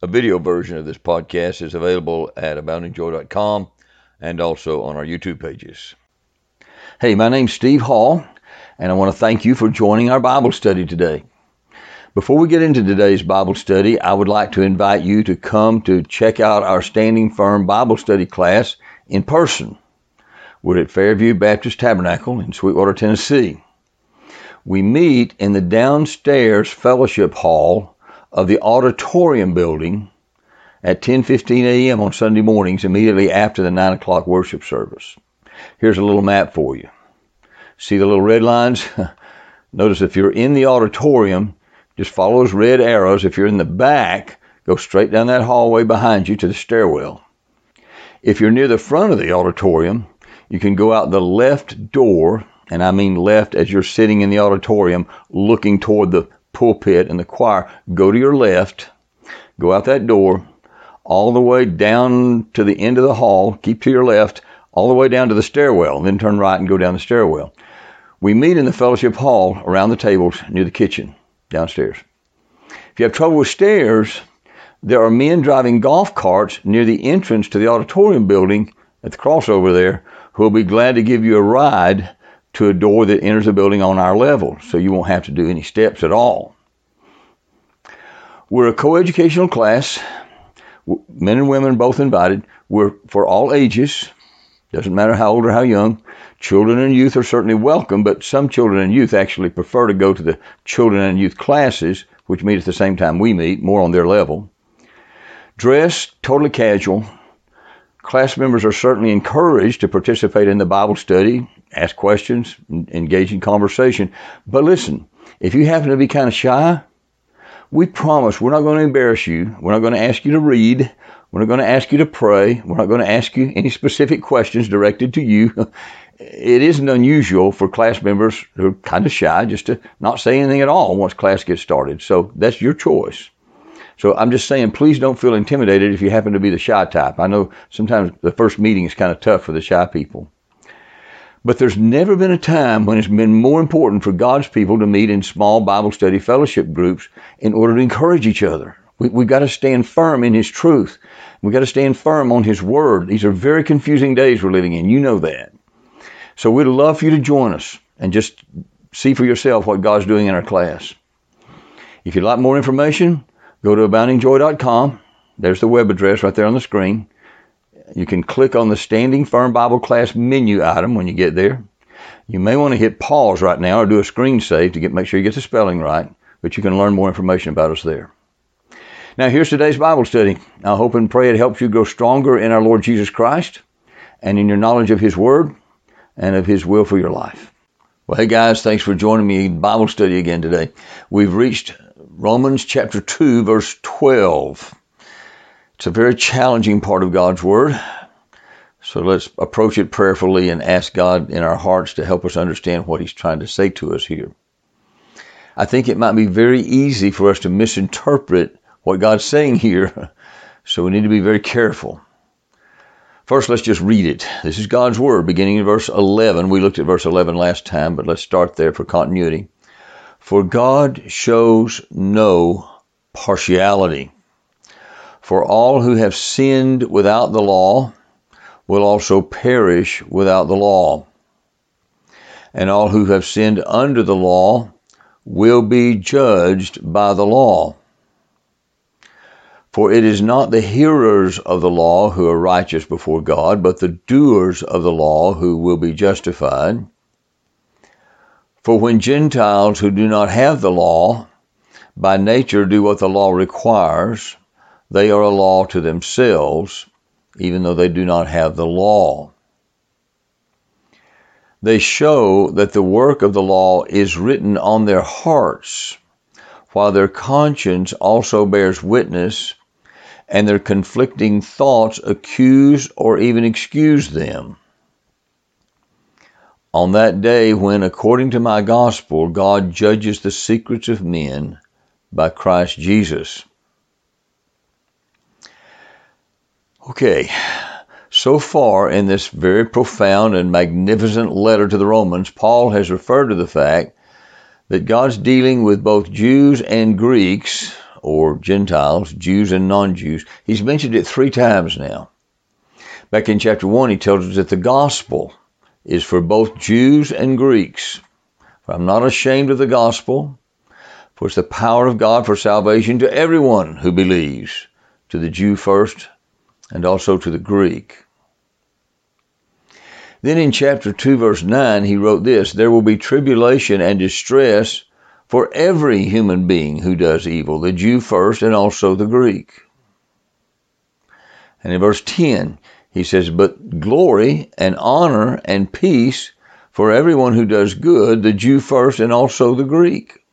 A video version of this podcast is available at aboundingjoy.com and also on our YouTube pages. Hey, my name's Steve Hall, and I want to thank you for joining our Bible study today. Before we get into today's Bible study, I would like to invite you to come to check out our Standing Firm Bible study class in person. We're at Fairview Baptist Tabernacle in Sweetwater, Tennessee. We meet in the downstairs fellowship hall of the auditorium building at 10:15 a.m. on Sunday mornings immediately after the 9 o'clock worship service. Here's a little map for you. See the little red lines? Notice if you're in the auditorium, just follow those red arrows. If you're in the back, go straight down that hallway behind you to the stairwell. If you're near the front of the auditorium, you can go out the left door, and I mean left as you're sitting in the auditorium looking toward the pulpit and the choir. Go to your left, go out that door, all the way down to the end of the hall, keep to your left, all the way down to the stairwell, then turn right and go down the stairwell. We meet in the fellowship hall around the tables near the kitchen downstairs. If you have trouble with stairs, there are men driving golf carts near the entrance to the auditorium building at the crossover there who will be glad to give you a ride to a door that enters the building on our level, so you won't have to do any steps at all. We're a coeducational class, men and women both invited. We're for all ages, doesn't matter how old or how young. Children and youth are certainly welcome, but some children and youth actually prefer to go to the children and youth classes, which meet at the same time we meet, more on their level. Dress totally casual, Class members are certainly encouraged to participate in the Bible study, ask questions, engage in conversation. But listen, if you happen to be kind of shy, we promise we're not going to embarrass you. We're not going to ask you to read. We're not going to ask you to pray. We're not going to ask you any specific questions directed to you. It isn't unusual for class members who are kind of shy just to not say anything at all once class gets started. So that's your choice. So I'm just saying, please don't feel intimidated if you happen to be the shy type. I know sometimes the first meeting is kind of tough for the shy people. But there's never been a time when it's been more important for God's people to meet in small Bible study fellowship groups in order to encourage each other. We, we've got to stand firm in His truth. We've got to stand firm on His Word. These are very confusing days we're living in. You know that. So we'd love for you to join us and just see for yourself what God's doing in our class. If you'd like more information, Go to aboundingjoy.com. There's the web address right there on the screen. You can click on the Standing Firm Bible Class menu item when you get there. You may want to hit pause right now or do a screen save to get make sure you get the spelling right, but you can learn more information about us there. Now here's today's Bible study. I hope and pray it helps you grow stronger in our Lord Jesus Christ and in your knowledge of His Word and of His will for your life. Well, hey guys, thanks for joining me in Bible study again today. We've reached Romans chapter 2, verse 12. It's a very challenging part of God's Word. So let's approach it prayerfully and ask God in our hearts to help us understand what He's trying to say to us here. I think it might be very easy for us to misinterpret what God's saying here, so we need to be very careful. First, let's just read it. This is God's Word, beginning in verse 11. We looked at verse 11 last time, but let's start there for continuity. For God shows no partiality. For all who have sinned without the law will also perish without the law. And all who have sinned under the law will be judged by the law. For it is not the hearers of the law who are righteous before God, but the doers of the law who will be justified. For when Gentiles who do not have the law by nature do what the law requires, they are a law to themselves, even though they do not have the law. They show that the work of the law is written on their hearts, while their conscience also bears witness, and their conflicting thoughts accuse or even excuse them on that day when, according to my gospel, God judges the secrets of men by Christ Jesus. Okay, so far in this very profound and magnificent letter to the Romans, Paul has referred to the fact that God's dealing with both Jews and Greeks, or Gentiles, Jews and non-Jews. He's mentioned it three times now. Back in chapter 1, he tells us that the gospel is for both Jews and Greeks. I'm not ashamed of the gospel, for it's the power of God for salvation to everyone who believes, to the Jew first, and also to the Greek. Then in chapter 2, verse 9, he wrote this There will be tribulation and distress for every human being who does evil, the Jew first and also the Greek. And in verse 10, he says, But glory and honor and peace for everyone who does good, the Jew first and also the Greek.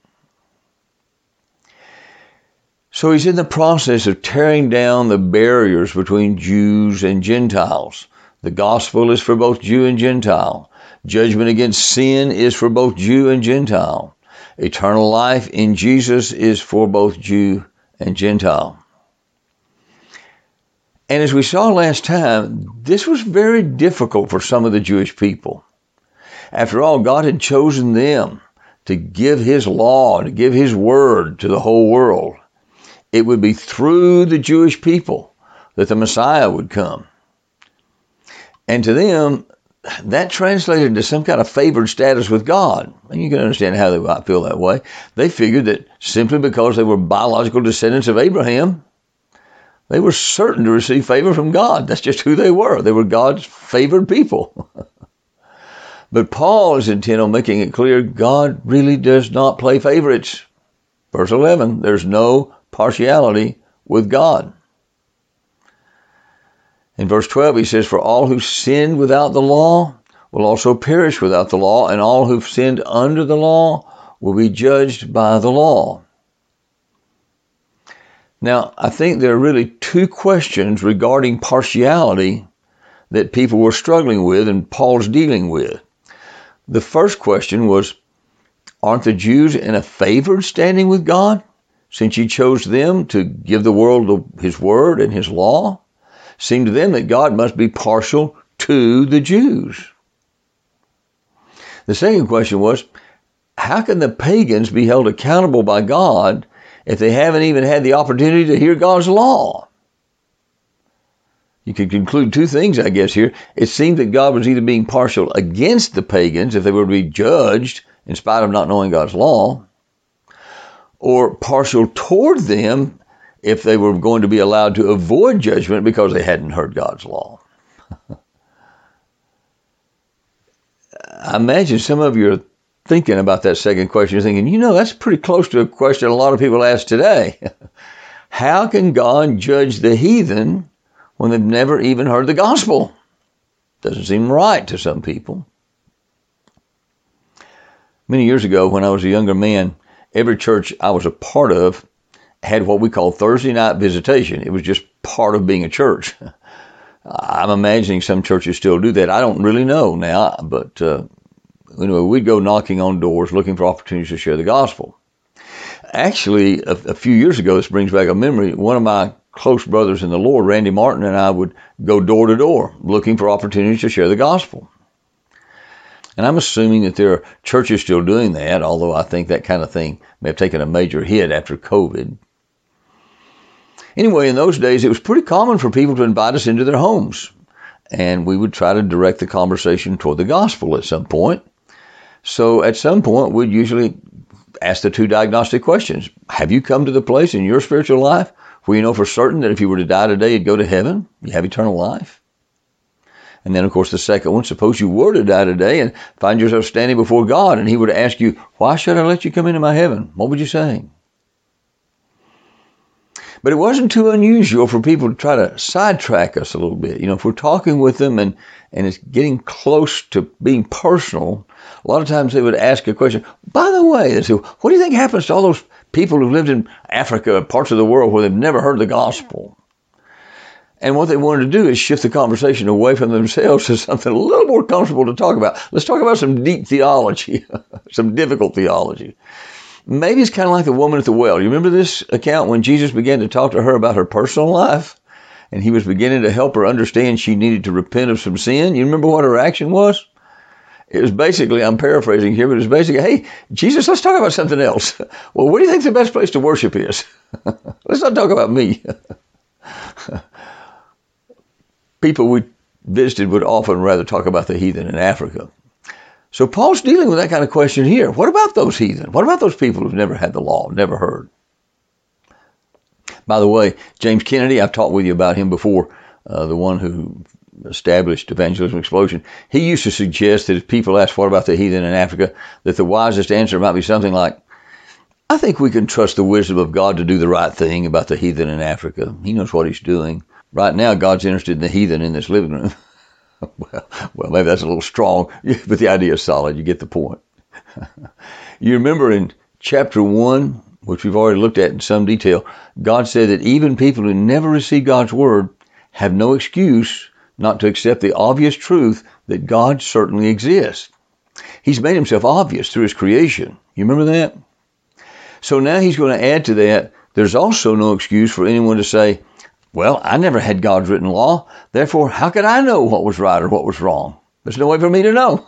So he's in the process of tearing down the barriers between Jews and Gentiles. The gospel is for both Jew and Gentile. Judgment against sin is for both Jew and Gentile. Eternal life in Jesus is for both Jew and Gentile. And as we saw last time, this was very difficult for some of the Jewish people. After all, God had chosen them to give His law, to give His word to the whole world. It would be through the Jewish people that the Messiah would come. And to them, that translated into some kind of favored status with God. And you can understand how they might feel that way. They figured that simply because they were biological descendants of Abraham, they were certain to receive favor from God. That's just who they were. They were God's favored people. but Paul is intent on making it clear God really does not play favorites. Verse 11, there's no partiality with God. In verse 12, he says, For all who sinned without the law will also perish without the law, and all who've sinned under the law will be judged by the law. Now, I think there are really two questions regarding partiality that people were struggling with and Paul's dealing with. The first question was Aren't the Jews in a favored standing with God since he chose them to give the world his word and his law? Seemed to them that God must be partial to the Jews. The second question was How can the pagans be held accountable by God if they haven't even had the opportunity to hear God's law. You could conclude two things, I guess, here. It seemed that God was either being partial against the pagans if they were to be judged in spite of not knowing God's law, or partial toward them if they were going to be allowed to avoid judgment because they hadn't heard God's law. I imagine some of you are thinking about that second question, you're thinking, you know, that's pretty close to a question a lot of people ask today. How can God judge the heathen when they've never even heard the gospel? Doesn't seem right to some people. Many years ago, when I was a younger man, every church I was a part of had what we call Thursday night visitation. It was just part of being a church. I'm imagining some churches still do that. I don't really know now, but uh, anyway, we'd go knocking on doors looking for opportunities to share the gospel. Actually, a, a few years ago, this brings back a memory. One of my close brothers in the Lord, Randy Martin, and I would go door to door looking for opportunities to share the gospel. And I'm assuming that there are churches still doing that, although I think that kind of thing may have taken a major hit after COVID. Anyway, in those days, it was pretty common for people to invite us into their homes. And we would try to direct the conversation toward the gospel at some point. So at some point, we'd usually ask the two diagnostic questions. Have you come to the place in your spiritual life where you know for certain that if you were to die today, you'd go to heaven? You have eternal life? And then, of course, the second one, suppose you were to die today and find yourself standing before God and He were to ask you, why should I let you come into my heaven? What would you say? But it wasn't too unusual for people to try to sidetrack us a little bit. You know, if we're talking with them and, and it's getting close to being personal, a lot of times they would ask a question. By the way, they say, what do you think happens to all those people who've lived in Africa, parts of the world where they've never heard the gospel? And what they wanted to do is shift the conversation away from themselves to something a little more comfortable to talk about. Let's talk about some deep theology, some difficult theology. Maybe it's kind of like the woman at the well. You remember this account when Jesus began to talk to her about her personal life? And he was beginning to help her understand she needed to repent of some sin. You remember what her action was? it was basically, I'm paraphrasing here, but it was basically, hey, Jesus, let's talk about something else. Well, where do you think the best place to worship is? let's not talk about me. People we visited would often rather talk about the heathen in Africa. So Paul's dealing with that kind of question here. What about those heathen? What about those people who've never had the law, never heard? By the way, James Kennedy, I've talked with you about him before, uh, the one who established evangelism explosion. He used to suggest that if people ask what about the heathen in Africa, that the wisest answer might be something like, I think we can trust the wisdom of God to do the right thing about the heathen in Africa. He knows what he's doing. Right now, God's interested in the heathen in this living room. well, well, maybe that's a little strong, but the idea is solid. You get the point. you remember in chapter 1, which we've already looked at in some detail, God said that even people who never receive God's word have no excuse not to accept the obvious truth that God certainly exists. He's made himself obvious through his creation. You remember that? So now he's going to add to that, there's also no excuse for anyone to say, well, I never had God's written law, therefore, how could I know what was right or what was wrong? There's no way for me to know.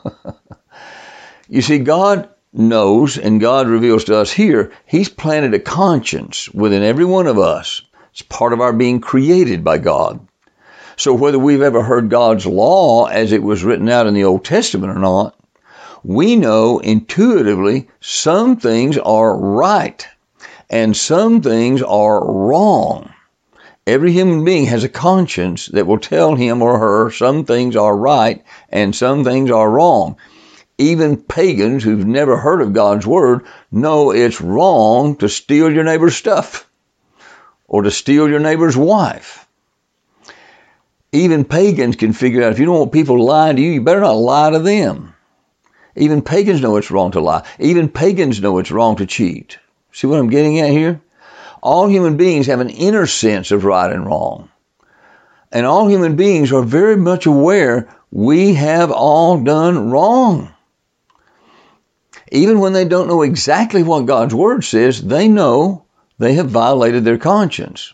you see, God knows and God reveals to us here, He's planted a conscience within every one of us. It's part of our being created by God. So whether we've ever heard God's law as it was written out in the Old Testament or not, we know intuitively some things are right and some things are wrong. Every human being has a conscience that will tell him or her some things are right and some things are wrong. Even pagans who've never heard of God's word know it's wrong to steal your neighbor's stuff or to steal your neighbor's wife. Even pagans can figure out if you don't want people lying to you, you better not lie to them. Even pagans know it's wrong to lie. Even pagans know it's wrong to cheat. See what I'm getting at here? All human beings have an inner sense of right and wrong. And all human beings are very much aware we have all done wrong. Even when they don't know exactly what God's Word says, they know they have violated their conscience.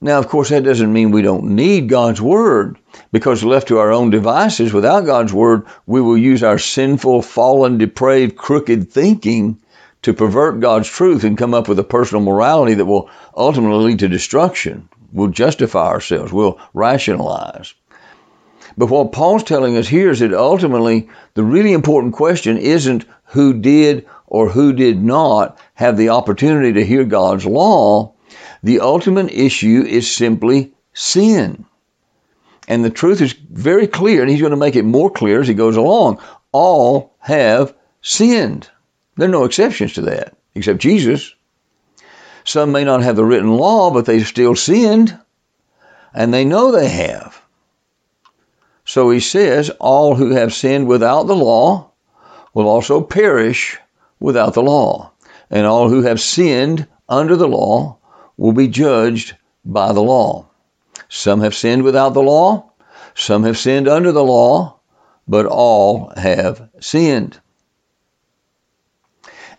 Now, of course, that doesn't mean we don't need God's Word, because left to our own devices without God's Word, we will use our sinful, fallen, depraved, crooked thinking to pervert God's truth and come up with a personal morality that will ultimately lead to destruction. We'll justify ourselves. We'll rationalize. But what Paul's telling us here is that ultimately the really important question isn't who did or who did not have the opportunity to hear God's law. The ultimate issue is simply sin. And the truth is very clear, and he's going to make it more clear as he goes along. All have sinned. There are no exceptions to that, except Jesus. Some may not have the written law, but they've still sinned, and they know they have. So he says, All who have sinned without the law will also perish without the law, and all who have sinned under the law will be judged by the law. Some have sinned without the law, some have sinned under the law, but all have sinned.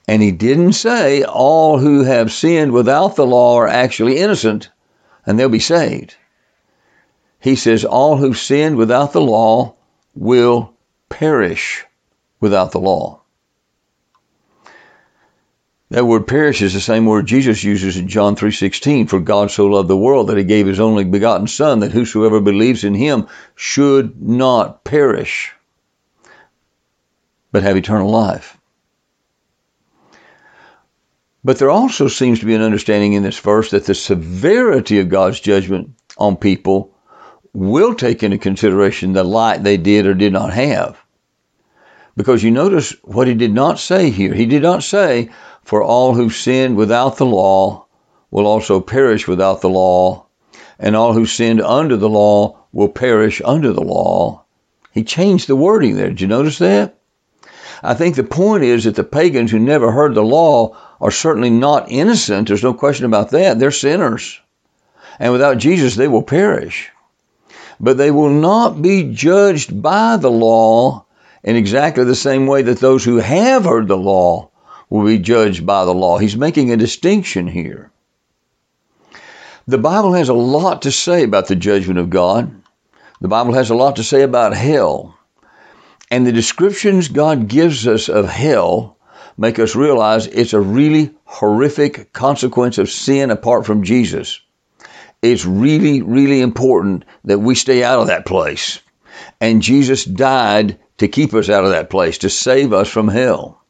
And he didn't say all who have sinned without the law are actually innocent and they'll be saved. He says all who've sinned without the law will perish without the law. That word perish is the same word Jesus uses in John 3:16 for God so loved the world that he gave his only begotten son that whosoever believes in him should not perish but have eternal life. But there also seems to be an understanding in this verse that the severity of God's judgment on people will take into consideration the light they did or did not have. Because you notice what he did not say here. He did not say, For all who sinned without the law will also perish without the law, and all who sinned under the law will perish under the law. He changed the wording there. Did you notice that? I think the point is that the pagans who never heard the law are certainly not innocent. There's no question about that. They're sinners. And without Jesus, they will perish. But they will not be judged by the law in exactly the same way that those who have heard the law will be judged by the law. He's making a distinction here. The Bible has a lot to say about the judgment of God. The Bible has a lot to say about hell. And the descriptions God gives us of hell make us realize it's a really horrific consequence of sin apart from Jesus. It's really, really important that we stay out of that place. And Jesus died to keep us out of that place, to save us from hell.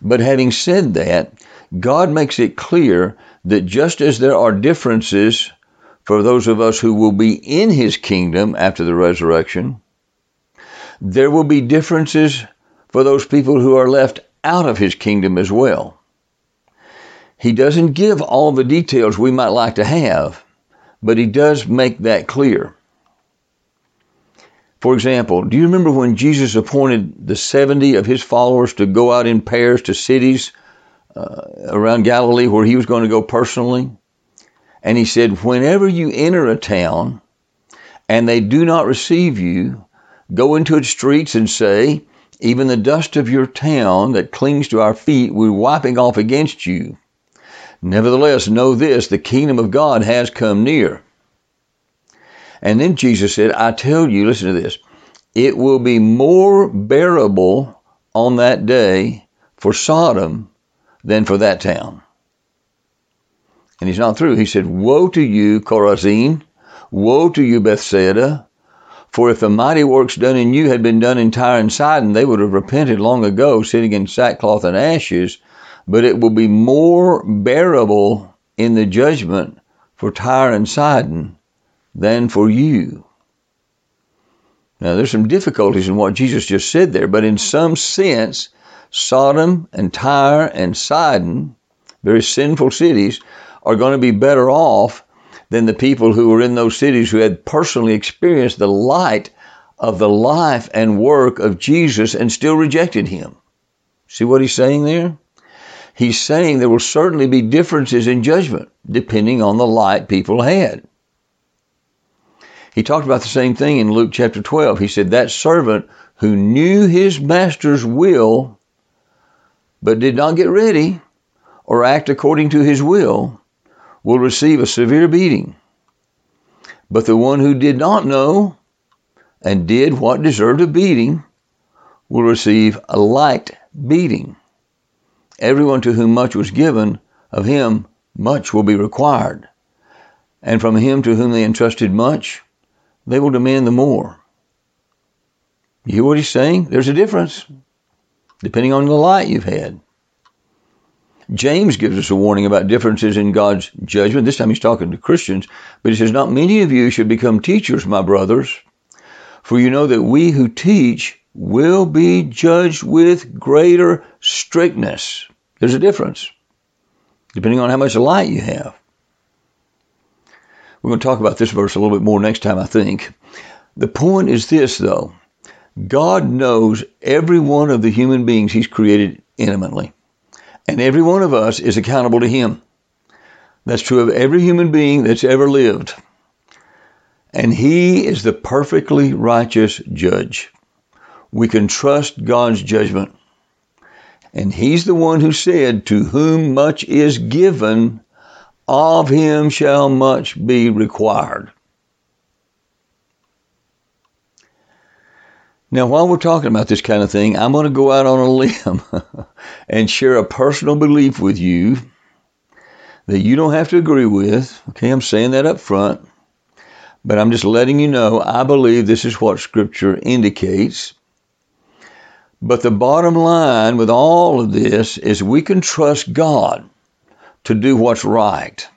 But having said that, God makes it clear that just as there are differences for those of us who will be in his kingdom after the resurrection, there will be differences for those people who are left out of his kingdom as well. He doesn't give all the details we might like to have, but he does make that clear. For example, do you remember when Jesus appointed the 70 of his followers to go out in pairs to cities uh, around Galilee where he was going to go personally? And he said, Whenever you enter a town and they do not receive you, go into its streets and say, Even the dust of your town that clings to our feet, we're wiping off against you. Nevertheless, know this the kingdom of God has come near. And then Jesus said, I tell you, listen to this, it will be more bearable on that day for Sodom than for that town. And he's not through. He said, Woe to you, Chorazin! Woe to you, Bethsaida! For if the mighty works done in you had been done in Tyre and Sidon, they would have repented long ago, sitting in sackcloth and ashes but it will be more bearable in the judgment for Tyre and Sidon than for you. Now, there's some difficulties in what Jesus just said there, but in some sense, Sodom and Tyre and Sidon, very sinful cities, are going to be better off than the people who were in those cities who had personally experienced the light of the life and work of Jesus and still rejected him. See what he's saying there? he's saying there will certainly be differences in judgment depending on the light people had. He talked about the same thing in Luke chapter 12. He said, That servant who knew his master's will, but did not get ready or act according to his will, will receive a severe beating. But the one who did not know and did what deserved a beating will receive a light beating. Everyone to whom much was given, of him much will be required. And from him to whom they entrusted much, they will demand the more. You hear what he's saying? There's a difference, depending on the light you've had. James gives us a warning about differences in God's judgment. This time he's talking to Christians, but he says, Not many of you should become teachers, my brothers, for you know that we who teach will be judged with greater strictness. There's a difference depending on how much light you have. We're going to talk about this verse a little bit more next time, I think. The point is this, though God knows every one of the human beings He's created intimately, and every one of us is accountable to Him. That's true of every human being that's ever lived. And He is the perfectly righteous judge. We can trust God's judgment. And he's the one who said, To whom much is given, of him shall much be required. Now, while we're talking about this kind of thing, I'm going to go out on a limb and share a personal belief with you that you don't have to agree with. Okay, I'm saying that up front, but I'm just letting you know I believe this is what Scripture indicates. But the bottom line with all of this is we can trust God to do what's right.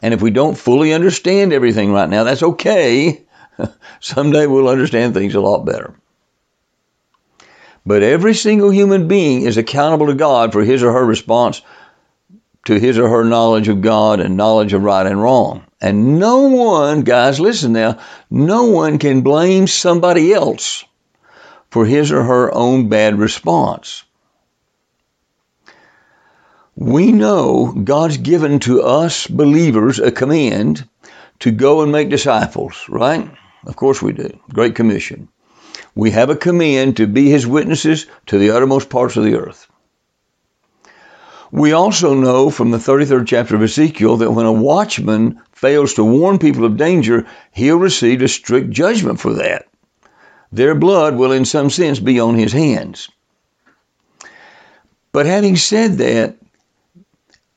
And if we don't fully understand everything right now, that's okay. Someday we'll understand things a lot better. But every single human being is accountable to God for his or her response to his or her knowledge of God and knowledge of right and wrong. And no one, guys, listen now, no one can blame somebody else for his or her own bad response. We know God's given to us believers a command to go and make disciples, right? Of course we do. Great Commission. We have a command to be his witnesses to the uttermost parts of the earth. We also know from the 33rd chapter of Ezekiel that when a watchman fails to warn people of danger, he'll receive a strict judgment for that. their blood will in some sense be on his hands. But having said that,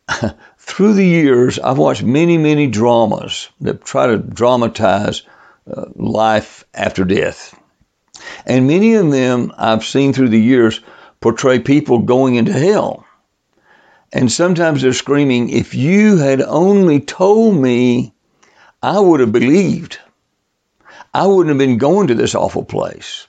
through the years, I've watched many, many dramas that try to dramatize uh, life after death. And many of them I've seen through the years portray people going into hell. And sometimes they're screaming, if you had only told me, I would have believed. I wouldn't have been going to this awful place.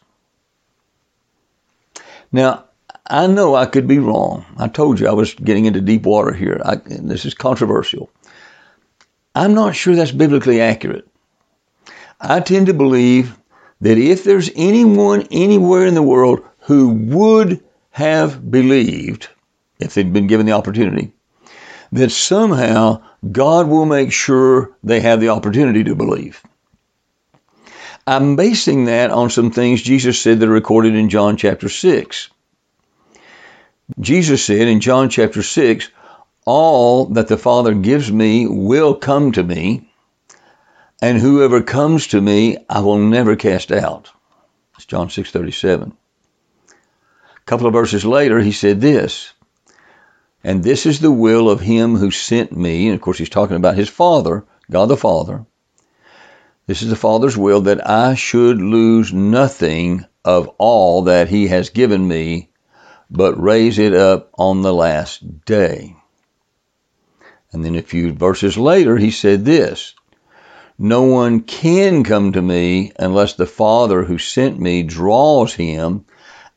Now, I know I could be wrong. I told you I was getting into deep water here. I, this is controversial. I'm not sure that's biblically accurate. I tend to believe that if there's anyone anywhere in the world who would have believed, if they'd been given the opportunity, that somehow God will make sure they have the opportunity to believe. I'm basing that on some things Jesus said that are recorded in John chapter 6. Jesus said in John chapter 6, All that the Father gives me will come to me, and whoever comes to me I will never cast out. It's John 6:37. A couple of verses later he said this, and this is the will of him who sent me, and of course he's talking about his Father, God the Father. This is the Father's will that I should lose nothing of all that he has given me, but raise it up on the last day. And then a few verses later, he said this No one can come to me unless the Father who sent me draws him,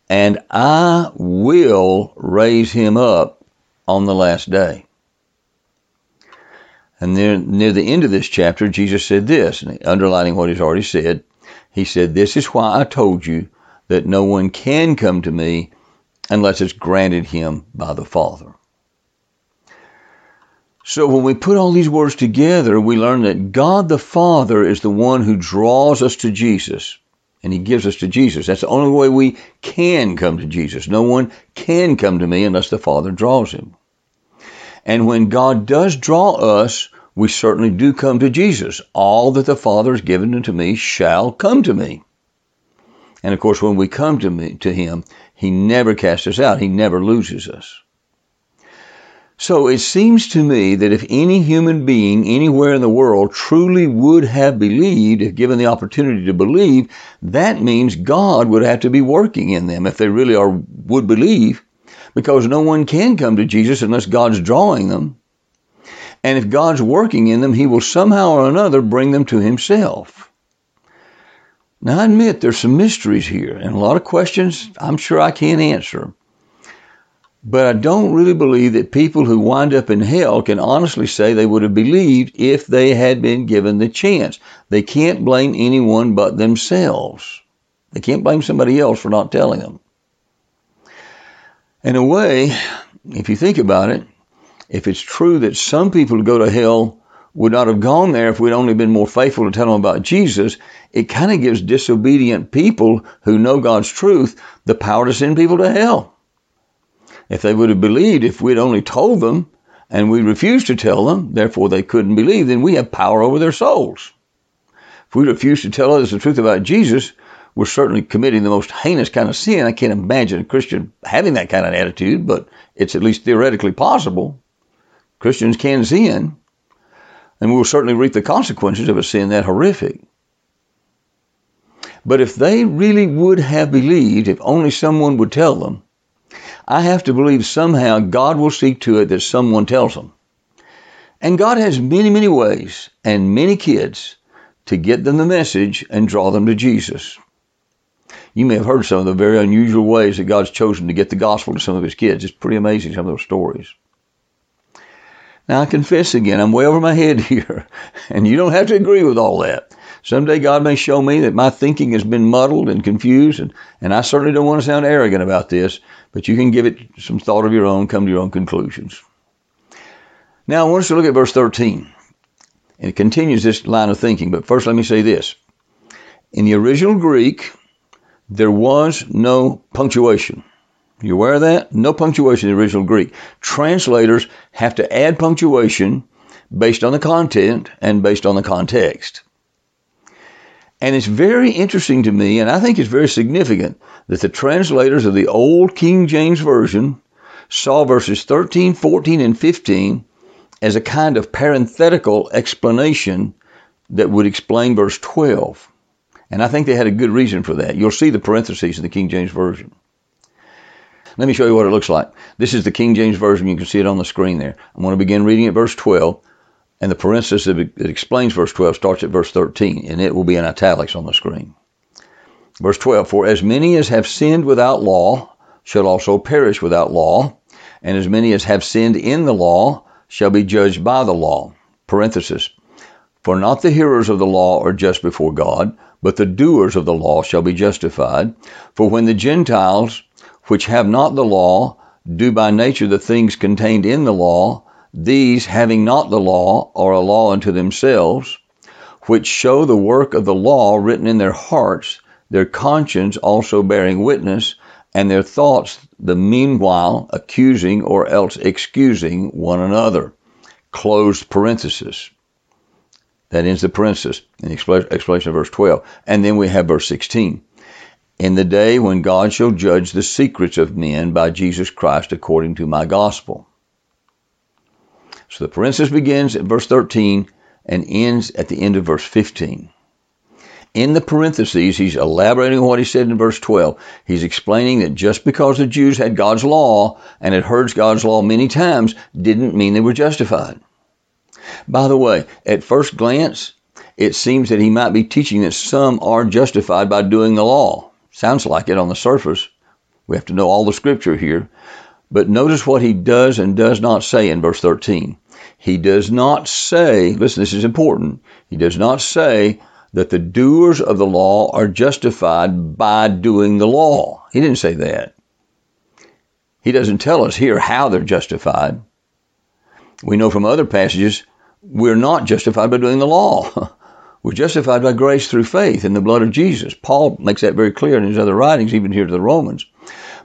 and I will raise him up on the last day. And then near the end of this chapter, Jesus said this, underlining what he's already said. He said, This is why I told you that no one can come to me unless it's granted him by the Father. So when we put all these words together, we learn that God the Father is the one who draws us to Jesus and he gives us to Jesus. That's the only way we can come to Jesus. No one can come to me unless the Father draws him. And when God does draw us, we certainly do come to Jesus. All that the Father has given unto me shall come to me. And of course, when we come to me, to him, he never casts us out. He never loses us. So it seems to me that if any human being anywhere in the world truly would have believed, if given the opportunity to believe, that means God would have to be working in them if they really are would believe, because no one can come to Jesus unless God's drawing them. And if God's working in them, He will somehow or another bring them to Himself. Now, I admit there's some mysteries here and a lot of questions I'm sure I can't answer. But I don't really believe that people who wind up in hell can honestly say they would have believed if they had been given the chance. They can't blame anyone but themselves. They can't blame somebody else for not telling them. In a way, if you think about it, if it's true that some people who go to hell would not have gone there if we'd only been more faithful to tell them about Jesus, it kind of gives disobedient people who know God's truth the power to send people to hell. If they would have believed, if we'd only told them and we refused to tell them, therefore they couldn't believe, then we have power over their souls. If we refuse to tell others the truth about Jesus, we're certainly committing the most heinous kind of sin. I can't imagine a Christian having that kind of attitude, but it's at least theoretically possible. Christians can sin and we will certainly reap the consequences of a sin that horrific. But if they really would have believed, if only someone would tell them, I have to believe somehow God will see to it that someone tells them. And God has many, many ways and many kids to get them the message and draw them to Jesus. You may have heard some of the very unusual ways that God's chosen to get the gospel to some of his kids. It's pretty amazing, some of those stories. Now I confess again, I'm way over my head here, and you don't have to agree with all that. Someday God may show me that my thinking has been muddled and confused, and, and I certainly don't want to sound arrogant about this, but you can give it some thought of your own, come to your own conclusions. Now I want us to look at verse 13. And it continues this line of thinking, but first let me say this. In the original Greek, there was no punctuation. You aware of that? No punctuation in the original Greek. Translators have to add punctuation based on the content and based on the context. And it's very interesting to me, and I think it's very significant, that the translators of the old King James Version saw verses 13, 14, and 15 as a kind of parenthetical explanation that would explain verse 12. And I think they had a good reason for that. You'll see the parentheses in the King James Version. Let me show you what it looks like. This is the King James Version. You can see it on the screen there. I'm going to begin reading at verse 12, and the parenthesis that explains verse 12 starts at verse 13, and it will be in italics on the screen. Verse 12 For as many as have sinned without law shall also perish without law, and as many as have sinned in the law shall be judged by the law. Parenthesis. For not the hearers of the law are just before God, but the doers of the law shall be justified. For when the Gentiles, which have not the law, do by nature the things contained in the law, these, having not the law, are a law unto themselves, which show the work of the law written in their hearts, their conscience also bearing witness, and their thoughts the meanwhile accusing or else excusing one another. Closed parenthesis. That ends the parenthesis in explanation of verse 12. And then we have verse 16. In the day when God shall judge the secrets of men by Jesus Christ according to my gospel. So the parenthesis begins at verse 13 and ends at the end of verse 15. In the parentheses, he's elaborating what he said in verse 12. He's explaining that just because the Jews had God's law and had heard God's law many times didn't mean they were justified. By the way, at first glance, it seems that he might be teaching that some are justified by doing the law. Sounds like it on the surface. We have to know all the scripture here. But notice what he does and does not say in verse 13. He does not say, listen, this is important. He does not say that the doers of the law are justified by doing the law. He didn't say that. He doesn't tell us here how they're justified. We know from other passages we're not justified by doing the law. we're justified by grace through faith in the blood of Jesus. Paul makes that very clear in his other writings, even here to the Romans.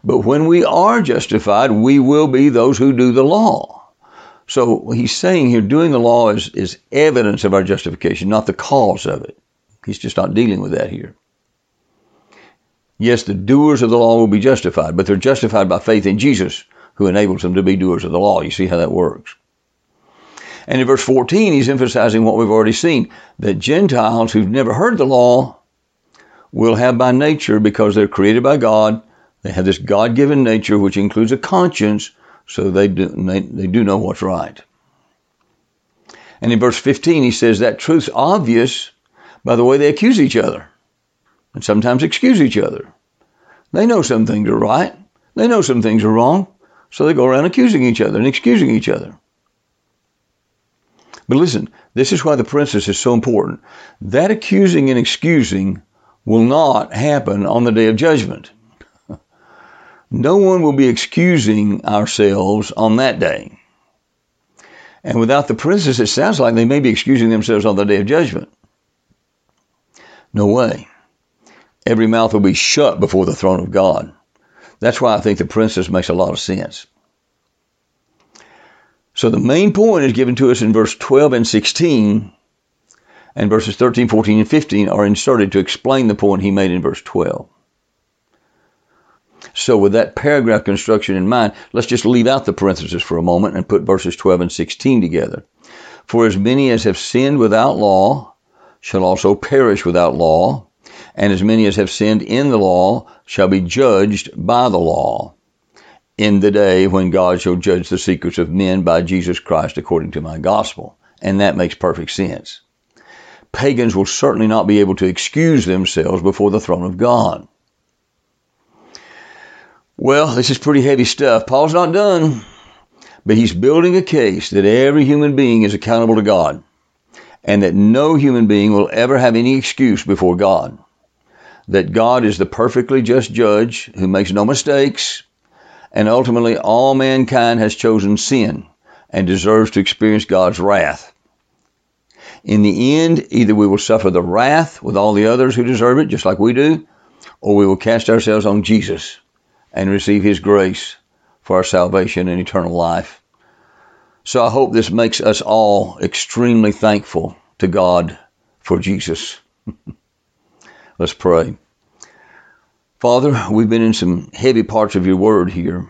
But when we are justified, we will be those who do the law. So he's saying here, doing the law is, is evidence of our justification, not the cause of it. He's just not dealing with that here. Yes, the doers of the law will be justified, but they're justified by faith in Jesus, who enables them to be doers of the law. You see how that works. And in verse 14, he's emphasizing what we've already seen that Gentiles who've never heard the law will have by nature, because they're created by God, they have this God given nature which includes a conscience, so they do, they, they do know what's right. And in verse 15, he says that truth's obvious by the way they accuse each other and sometimes excuse each other. They know some things are right, they know some things are wrong, so they go around accusing each other and excusing each other. But listen, this is why the parenthesis is so important. That accusing and excusing will not happen on the day of judgment. No one will be excusing ourselves on that day. And without the parenthesis, it sounds like they may be excusing themselves on the day of judgment. No way. Every mouth will be shut before the throne of God. That's why I think the parenthesis makes a lot of sense. So the main point is given to us in verse 12 and 16, and verses 13, 14, and 15 are inserted to explain the point he made in verse 12. So with that paragraph construction in mind, let's just leave out the parenthesis for a moment and put verses 12 and 16 together. For as many as have sinned without law shall also perish without law, and as many as have sinned in the law shall be judged by the law in the day when God shall judge the secrets of men by Jesus Christ according to my gospel. And that makes perfect sense. Pagans will certainly not be able to excuse themselves before the throne of God. Well, this is pretty heavy stuff. Paul's not done, but he's building a case that every human being is accountable to God and that no human being will ever have any excuse before God. That God is the perfectly just judge who makes no mistakes and ultimately all mankind has chosen sin and deserves to experience God's wrath. In the end, either we will suffer the wrath with all the others who deserve it, just like we do, or we will cast ourselves on Jesus and receive His grace for our salvation and eternal life. So I hope this makes us all extremely thankful to God for Jesus. Let's pray. Father, we've been in some heavy parts of your word here.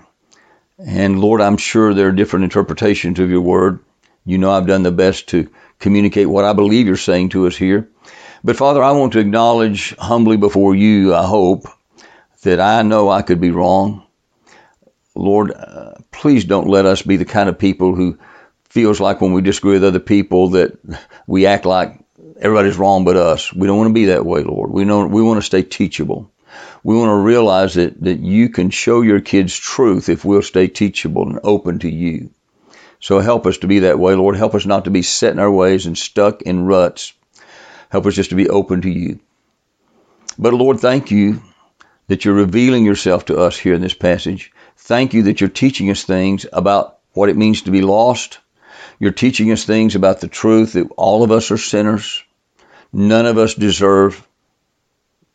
And Lord, I'm sure there are different interpretations of your word. You know I've done the best to communicate what I believe you're saying to us here. But Father, I want to acknowledge humbly before you, I hope, that I know I could be wrong. Lord, uh, please don't let us be the kind of people who feels like when we disagree with other people that we act like everybody's wrong but us. We don't want to be that way, Lord. We know we want to stay teachable. We want to realize that, that you can show your kids truth if we'll stay teachable and open to you. So help us to be that way, Lord. Help us not to be set in our ways and stuck in ruts. Help us just to be open to you. But Lord, thank you that you're revealing yourself to us here in this passage. Thank you that you're teaching us things about what it means to be lost. You're teaching us things about the truth that all of us are sinners. None of us deserve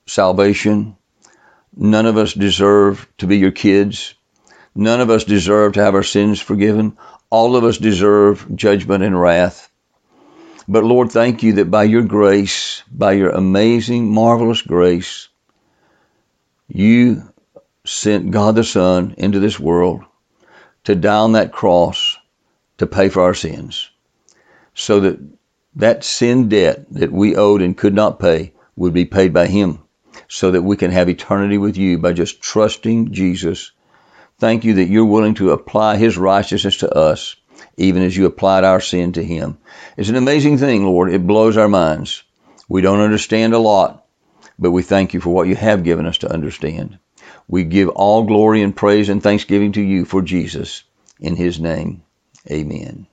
salvation. None of us deserve to be your kids. None of us deserve to have our sins forgiven. All of us deserve judgment and wrath. But Lord, thank you that by your grace, by your amazing, marvelous grace, you sent God the Son into this world to die on that cross to pay for our sins so that that sin debt that we owed and could not pay would be paid by him so that we can have eternity with you by just trusting Jesus. Thank you that you're willing to apply his righteousness to us even as you applied our sin to him. It's an amazing thing, Lord. It blows our minds. We don't understand a lot, but we thank you for what you have given us to understand. We give all glory and praise and thanksgiving to you for Jesus. In his name, amen.